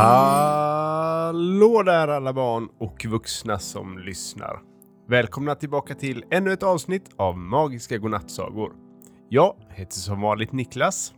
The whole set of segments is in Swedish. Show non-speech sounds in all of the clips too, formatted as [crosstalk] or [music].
Hallå där alla barn och vuxna som lyssnar. Välkomna tillbaka till ännu ett avsnitt av Magiska Godnattsagor. Jag heter som vanligt Niklas.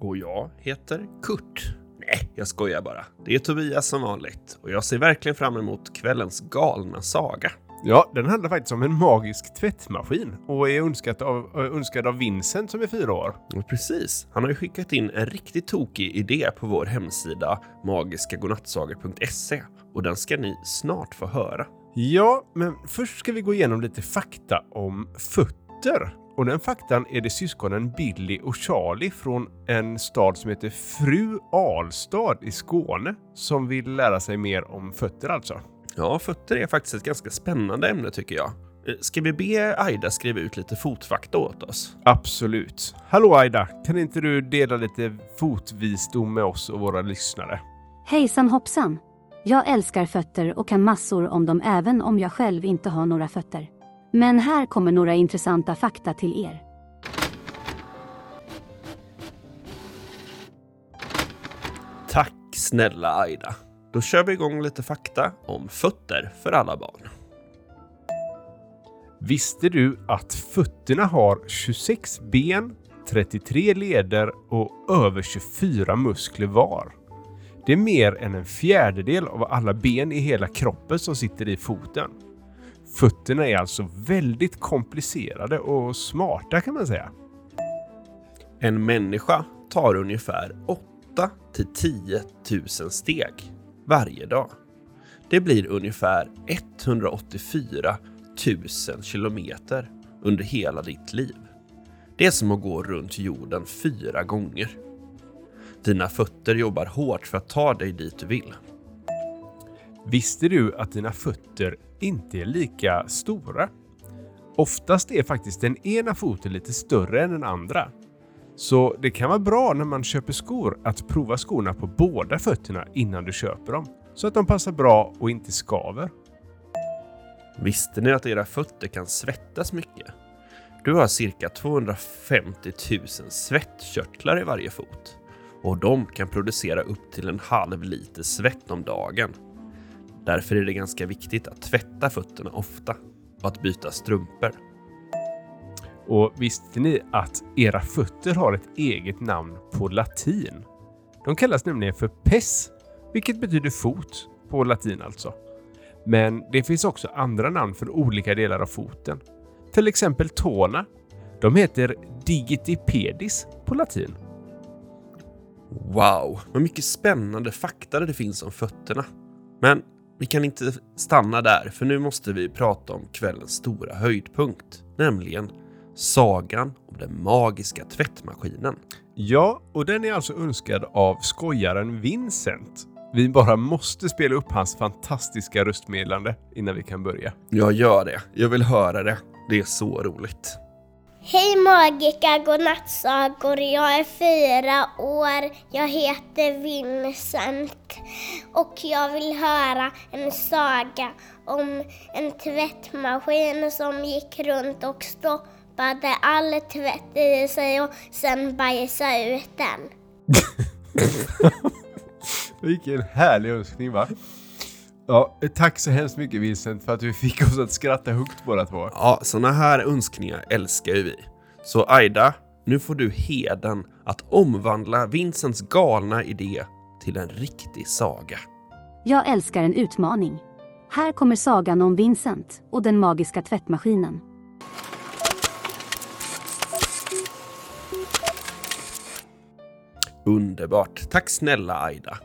Och jag heter Kurt. Nej, jag skojar bara. Det är Tobias som vanligt och jag ser verkligen fram emot kvällens galna saga. Ja, den handlar faktiskt om en magisk tvättmaskin och är önskad av, önskad av Vincent som är fyra år. Precis. Han har ju skickat in en riktigt tokig idé på vår hemsida magiskagodnattsagor.se och den ska ni snart få höra. Ja, men först ska vi gå igenom lite fakta om fötter. Och den faktan är det syskonen Billy och Charlie från en stad som heter Fru Alstad i Skåne som vill lära sig mer om fötter alltså. Ja, fötter är faktiskt ett ganska spännande ämne tycker jag. Eh, ska vi be Aida skriva ut lite fotfakta åt oss? Absolut. Hallå Aida, kan inte du dela lite fotvisdom med oss och våra lyssnare? Hejsan hoppsan! Jag älskar fötter och kan massor om dem även om jag själv inte har några fötter. Men här kommer några intressanta fakta till er. Tack snälla Aida. Då kör vi igång lite fakta om fötter för alla barn. Visste du att fötterna har 26 ben, 33 leder och över 24 muskler var? Det är mer än en fjärdedel av alla ben i hela kroppen som sitter i foten. Fötterna är alltså väldigt komplicerade och smarta kan man säga. En människa tar ungefär 8 till 10 000 steg varje dag. Det blir ungefär 184 000 kilometer under hela ditt liv. Det är som att gå runt jorden fyra gånger. Dina fötter jobbar hårt för att ta dig dit du vill. Visste du att dina fötter inte är lika stora? Oftast är faktiskt den ena foten lite större än den andra. Så det kan vara bra när man köper skor att prova skorna på båda fötterna innan du köper dem. Så att de passar bra och inte skaver. Visste ni att era fötter kan svettas mycket? Du har cirka 250 000 svettkörtlar i varje fot och de kan producera upp till en halv liter svett om dagen. Därför är det ganska viktigt att tvätta fötterna ofta och att byta strumpor. Och visste ni att era fötter har ett eget namn på latin? De kallas nämligen för pes, vilket betyder fot på latin alltså. Men det finns också andra namn för olika delar av foten. Till exempel tårna. De heter digitipedis på latin. Wow, vad mycket spännande fakta det finns om fötterna. Men vi kan inte stanna där, för nu måste vi prata om kvällens stora höjdpunkt, nämligen Sagan om den magiska tvättmaskinen. Ja, och den är alltså önskad av skojaren Vincent. Vi bara måste spela upp hans fantastiska röstmedlande innan vi kan börja. Jag gör det. Jag vill höra det. Det är så roligt. Hej Magica godnattsagor, jag är fyra år, jag heter Vincent och jag vill höra en saga om en tvättmaskin som gick runt och stoppade all tvätt i sig och sen bajsade ut den. [laughs] Vilken härlig önskning va? Ja, tack så hemskt mycket Vincent för att du fick oss att skratta högt båda två. Ja, såna här önskningar älskar ju vi. Så Aida, nu får du heden att omvandla Vincents galna idé till en riktig saga. Jag älskar en utmaning. Här kommer sagan om Vincent och den magiska tvättmaskinen. Underbart. Tack snälla Aida.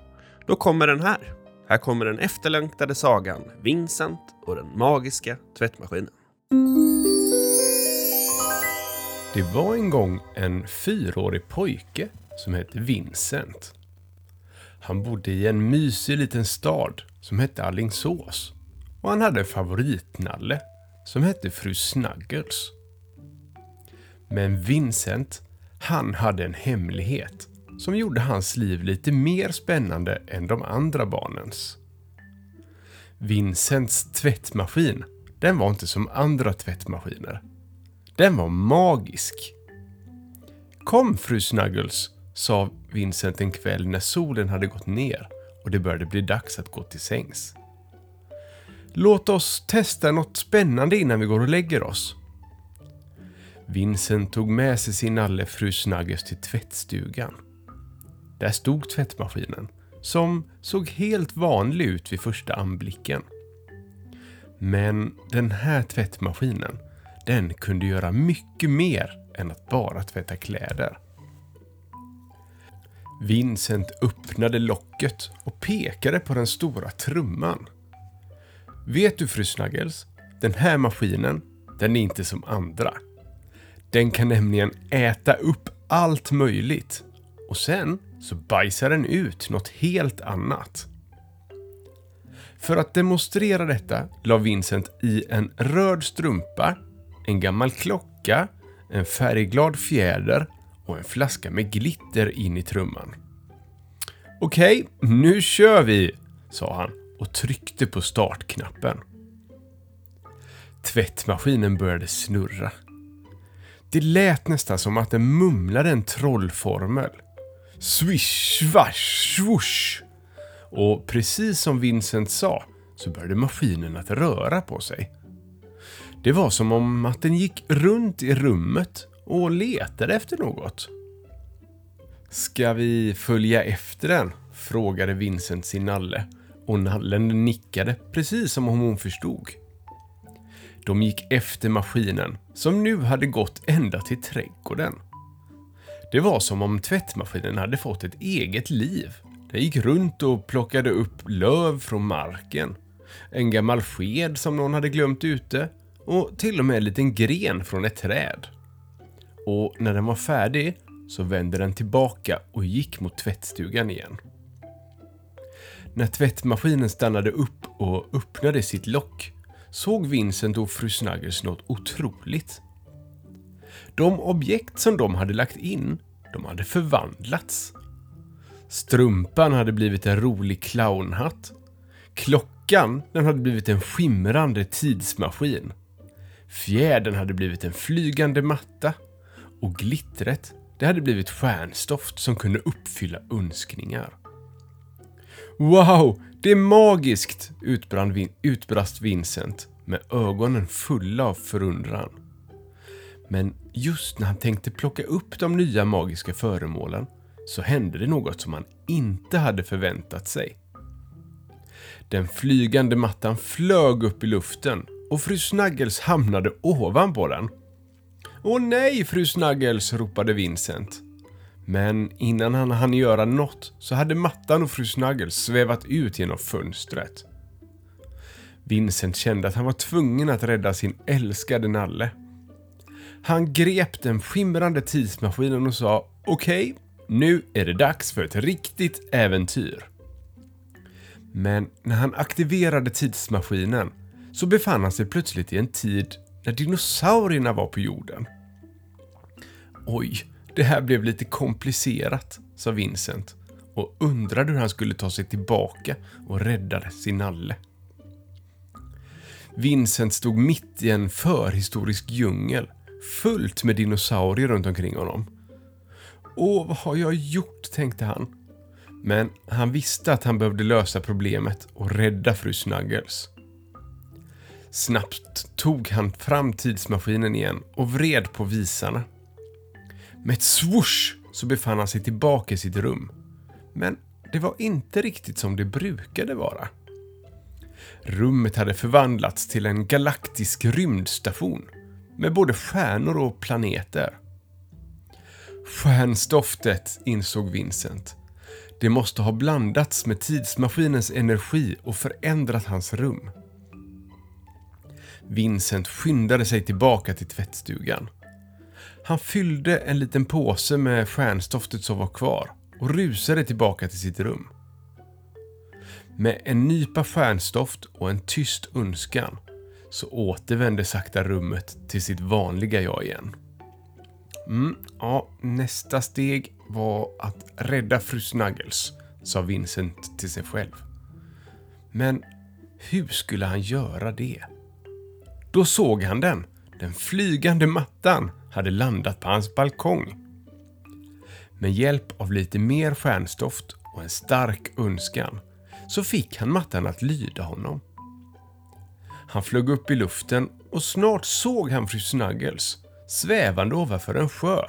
Då kommer den här. Här kommer den efterlängtade sagan Vincent och den magiska tvättmaskinen. Det var en gång en fyraårig pojke som hette Vincent. Han bodde i en mysig liten stad som hette Allingsås och han hade en favoritnalle som hette Fru Snuggles. Men Vincent, han hade en hemlighet som gjorde hans liv lite mer spännande än de andra barnens. Vincents tvättmaskin, den var inte som andra tvättmaskiner. Den var magisk. Kom fru Snuggles, sa Vincent en kväll när solen hade gått ner och det började bli dags att gå till sängs. Låt oss testa något spännande innan vi går och lägger oss. Vincent tog med sig sin nalle fru Snuggles till tvättstugan. Där stod tvättmaskinen, som såg helt vanlig ut vid första anblicken. Men den här tvättmaskinen, den kunde göra mycket mer än att bara tvätta kläder. Vincent öppnade locket och pekade på den stora trumman. Vet du fru Snuggles? Den här maskinen, den är inte som andra. Den kan nämligen äta upp allt möjligt. Och sen så bajsar den ut något helt annat. För att demonstrera detta la Vincent i en röd strumpa, en gammal klocka, en färgglad fjäder och en flaska med glitter in i trumman. Okej, nu kör vi, sa han och tryckte på startknappen. Tvättmaskinen började snurra. Det lät nästan som att den mumlade en trollformel. Swish, swash, swoosh. Och precis som Vincent sa så började maskinen att röra på sig. Det var som om att den gick runt i rummet och letade efter något. Ska vi följa efter den? frågade Vincent sin nalle och nallen nickade precis som om hon förstod. De gick efter maskinen som nu hade gått ända till trädgården. Det var som om tvättmaskinen hade fått ett eget liv. Den gick runt och plockade upp löv från marken. En gammal sked som någon hade glömt ute och till och med en liten gren från ett träd. Och när den var färdig så vände den tillbaka och gick mot tvättstugan igen. När tvättmaskinen stannade upp och öppnade sitt lock såg Vincent och fru Snuggers något otroligt. De objekt som de hade lagt in, de hade förvandlats. Strumpan hade blivit en rolig clownhatt. Klockan, den hade blivit en skimrande tidsmaskin. Fjädern hade blivit en flygande matta. Och glittret, det hade blivit stjärnstoft som kunde uppfylla önskningar. Wow, det är magiskt! utbrast Vincent med ögonen fulla av förundran. Men just när han tänkte plocka upp de nya magiska föremålen så hände det något som han inte hade förväntat sig. Den flygande mattan flög upp i luften och fru Snuggles hamnade ovanpå den. Åh nej, fru Snuggles, ropade Vincent. Men innan han hann göra något så hade mattan och fru Snuggles svävat ut genom fönstret. Vincent kände att han var tvungen att rädda sin älskade Nalle. Han grep den skimrande tidsmaskinen och sa okej, okay, nu är det dags för ett riktigt äventyr. Men när han aktiverade tidsmaskinen så befann han sig plötsligt i en tid när dinosaurierna var på jorden. Oj, det här blev lite komplicerat, sa Vincent och undrade hur han skulle ta sig tillbaka och rädda sin nalle. Vincent stod mitt i en förhistorisk djungel fullt med dinosaurier runt omkring honom. Åh, vad har jag gjort, tänkte han. Men han visste att han behövde lösa problemet och rädda fru Snuggles. Snabbt tog han fram tidsmaskinen igen och vred på visarna. Med ett swoosh så befann han sig tillbaka i sitt rum. Men det var inte riktigt som det brukade vara. Rummet hade förvandlats till en galaktisk rymdstation med både stjärnor och planeter. Stjärnstoftet, insåg Vincent. Det måste ha blandats med tidsmaskinens energi och förändrat hans rum. Vincent skyndade sig tillbaka till tvättstugan. Han fyllde en liten påse med stjärnstoftet som var kvar och rusade tillbaka till sitt rum. Med en nypa stjärnstoft och en tyst önskan så återvände sakta rummet till sitt vanliga jag igen. Mm, ja, nästa steg var att rädda fru Snuggles, sa Vincent till sig själv. Men hur skulle han göra det? Då såg han den. Den flygande mattan hade landat på hans balkong. Med hjälp av lite mer stjärnstoft och en stark önskan så fick han mattan att lyda honom. Han flög upp i luften och snart såg han fru Snuggles svävande ovanför en sjö,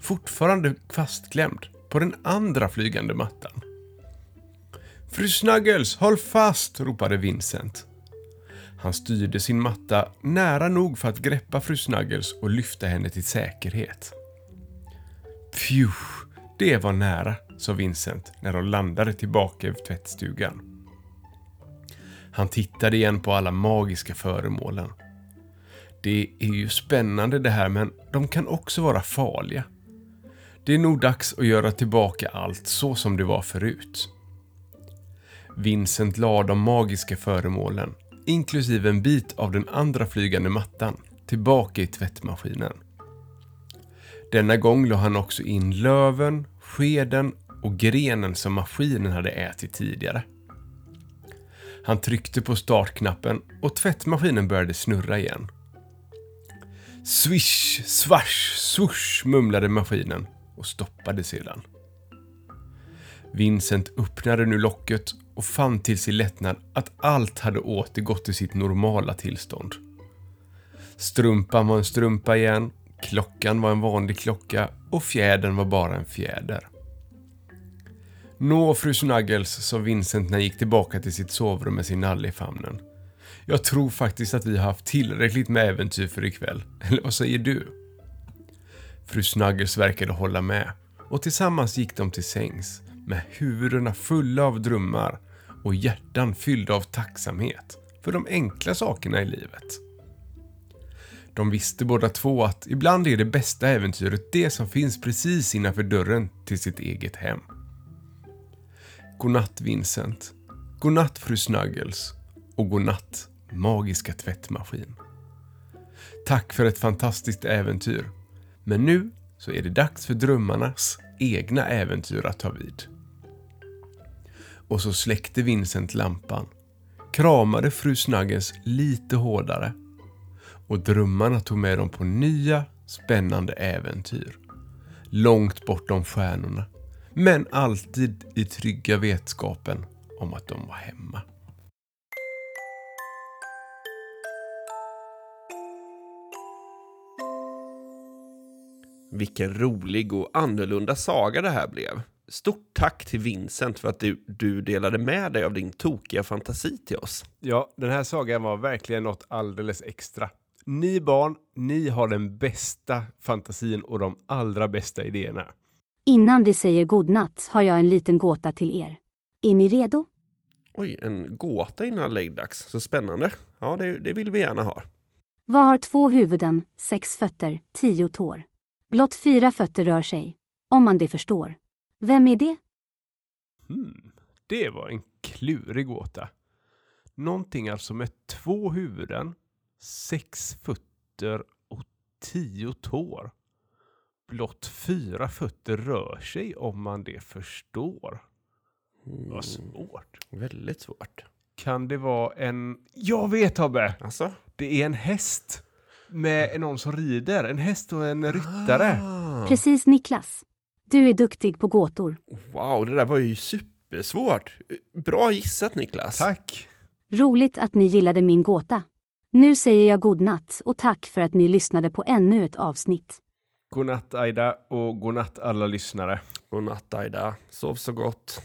fortfarande fastklämd på den andra flygande mattan. Fru Snuggles, håll fast! ropade Vincent. Han styrde sin matta nära nog för att greppa fru Snuggles och lyfta henne till säkerhet. Phew, det var nära, sa Vincent när de landade tillbaka i tvättstugan. Han tittade igen på alla magiska föremålen. Det är ju spännande det här, men de kan också vara farliga. Det är nog dags att göra tillbaka allt så som det var förut. Vincent la de magiska föremålen, inklusive en bit av den andra flygande mattan, tillbaka i tvättmaskinen. Denna gång la han också in löven, skeden och grenen som maskinen hade ätit tidigare. Han tryckte på startknappen och tvättmaskinen började snurra igen. Swish, swash, swoosh mumlade maskinen och stoppade sedan. Vincent öppnade nu locket och fann till sin lättnad att allt hade återgått till sitt normala tillstånd. Strumpan var en strumpa igen, klockan var en vanlig klocka och fjädern var bara en fjäder. Nå, fru Snuggles, sa Vincent när han gick tillbaka till sitt sovrum med sin nalle i famnen. Jag tror faktiskt att vi har haft tillräckligt med äventyr för ikväll. Eller vad säger du? Fru Snuggles verkade hålla med och tillsammans gick de till sängs med huvudena fulla av drömmar och hjärtan fyllda av tacksamhet för de enkla sakerna i livet. De visste båda två att ibland är det bästa äventyret det som finns precis innanför dörren till sitt eget hem. Godnatt Vincent. Godnatt fru Snuggles. Och godnatt magiska tvättmaskin. Tack för ett fantastiskt äventyr. Men nu så är det dags för drömmarnas egna äventyr att ta vid. Och så släckte Vincent lampan, kramade fru Snuggles lite hårdare och drömmarna tog med dem på nya spännande äventyr. Långt bortom stjärnorna men alltid i trygga vetskapen om att de var hemma. Vilken rolig och annorlunda saga det här blev. Stort tack till Vincent för att du, du delade med dig av din tokiga fantasi till oss. Ja, den här sagan var verkligen något alldeles extra. Ni barn, ni har den bästa fantasin och de allra bästa idéerna. Innan vi säger godnatt har jag en liten gåta till er. Är ni redo? Oj, en gåta innan läggdags. Så spännande. Ja, det, det vill vi gärna ha. Vad har två huvuden, sex fötter, tio tår? Blott fyra fötter rör sig. Om man det förstår. Vem är det? Hmm, det var en klurig gåta. Någonting alltså med två huvuden, sex fötter och tio tår. Blott fyra fötter rör sig om man det förstår. Vad svårt. Väldigt svårt. Kan det vara en... Jag vet Tobbe! Alltså? Det är en häst. Med någon som rider. En häst och en ryttare. Ah, Precis Niklas. Du är duktig på gåtor. wow, det där var ju supersvårt. Bra gissat Niklas. Tack! Roligt att ni gillade min gåta. Nu säger jag godnatt och tack för att ni lyssnade på ännu ett avsnitt. Godnatt Aida och godnatt alla lyssnare. Godnatt Aida. Sov så gott.